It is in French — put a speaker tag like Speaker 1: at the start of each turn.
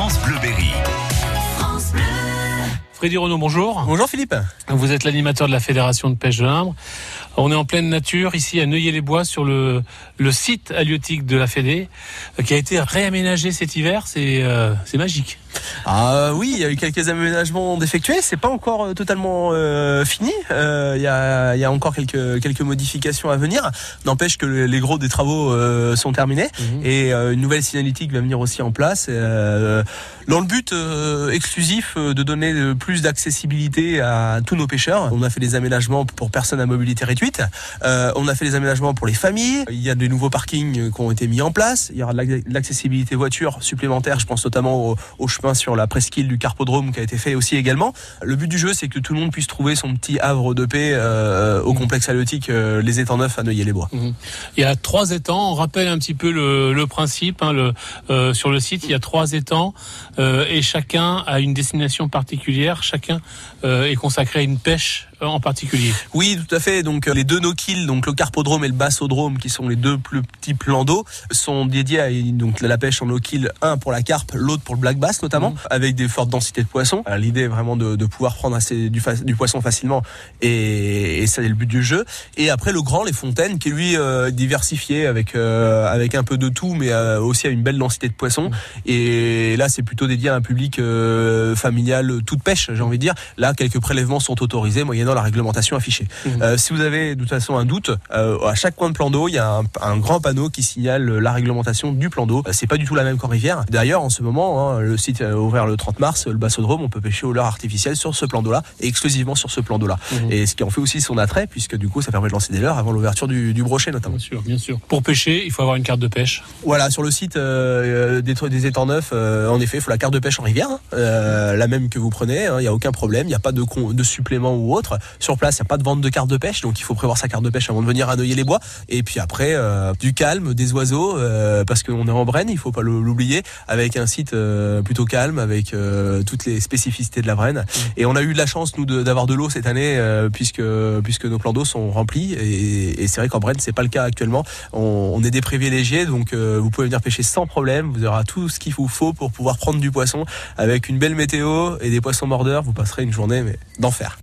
Speaker 1: France Bleu Berry.
Speaker 2: Freddy Renaud, bonjour.
Speaker 3: Bonjour Philippe.
Speaker 2: Vous êtes l'animateur de la Fédération de pêche de l'Imbre. On est en pleine nature, ici à Neuilly-les-Bois, sur le, le site halieutique de la Fédé, euh, qui a été réaménagé cet hiver. C'est euh, magique.
Speaker 3: Ah oui, il y a eu quelques aménagements d'effectués. C'est pas encore euh, totalement euh, fini. Euh, Il y, a, il y a encore quelques quelques modifications à venir. N'empêche que les gros des travaux euh, sont terminés
Speaker 2: Mhm.
Speaker 3: et euh, une nouvelle signalétique va venir aussi en place. euh, dans le but euh, exclusif euh, de donner euh, plus d'accessibilité à tous nos pêcheurs. On a fait des aménagements pour personnes à mobilité réduite. Euh, on a fait des aménagements pour les familles. Il y a des nouveaux parkings qui ont été mis en place. Il y aura de l'ac- de l'accessibilité voiture supplémentaire. Je pense notamment au, chemin sur la presqu'île du Carpodrome qui a été fait aussi également. Le but du jeu, c'est que tout le monde puisse trouver son petit havre de paix euh, au complexe halieutique euh, Les Étangs Neufs à Neuilly-les-Bois.
Speaker 2: Il y a trois étangs. On rappelle un petit peu le, principe. hein, sur le site, il y a trois étangs et chacun a une destination particulière. Chacun euh, est consacré à une pêche en particulier.
Speaker 3: Oui, tout à fait. Donc euh, les deux no-kill, donc le carpodrome et le bassodrome, qui sont les deux plus petits plans d'eau, sont dédiés à donc la pêche en no-kill, un pour la carpe, l'autre pour le black bass notamment, avec des fortes densités de poissons. Euh, L'idée est vraiment de, de pouvoir prendre assez du, du poisson facilement, et, et ça c'est le but du jeu. Et après le grand, les fontaines, qui lui euh, diversifié avec euh, avec un peu de tout, mais euh, aussi à une belle densité de poissons. Et là, c'est plutôt dédié à un public euh, familial, toute pêche, j'ai envie de dire. Là, quelques prélèvements sont autorisés moyennant la réglementation affichée.
Speaker 2: Mhm.
Speaker 3: Euh, si vous avez de toute façon un doute, euh, à chaque coin de plan d'eau, il y a un, un grand panneau qui signale la réglementation du plan d'eau. Euh, C'est pas du tout la même qu'en rivière. D'ailleurs, en ce moment, hein, le site est ouvert le 30 mars, le bassodrome, on peut pêcher au leurre artificiel sur ce plan d'eau-là et exclusivement sur ce plan d'eau-là.
Speaker 2: Mhm.
Speaker 3: Et ce qui en fait aussi son attrait, puisque du coup, ça permet de lancer des leurres avant l'ouverture du, du brochet notamment.
Speaker 2: Bien sûr, bien sûr. Pour pêcher, il faut avoir une carte de pêche.
Speaker 3: Voilà, sur le site euh, des, des étangs neufs, en effet, il faut la carte de pêche en rivière, hein, la même que vous prenez, hein, il n'y a aucun problème, il n'y a pas de, de supplément ou autre. Sur place, il n'y a pas de vente de carte de pêche, donc il faut prévoir sa carte de pêche avant de venir à Neuilly-les-Bois. Et puis après, euh, du calme, des oiseaux, euh, parce qu'on est en Brenne, il faut pas l'oublier, avec un site euh, plutôt calme, avec euh, toutes les spécificités de la Brenne. Et on a eu de la chance, nous, d'avoir de, l'eau cette année, euh, puisque, puisque nos plans d'eau sont remplis. Et, et c'est vrai qu'en Brenne, c'est pas le cas actuellement. On, on est des privilégiés, donc euh, vous pouvez venir pêcher sans problème. Vous aurez tout ce qu'il vous faut pour pouvoir prendre du poisson avec une belle météo et des poissons mordeurs. Vous passerez une journée mais d'enfer.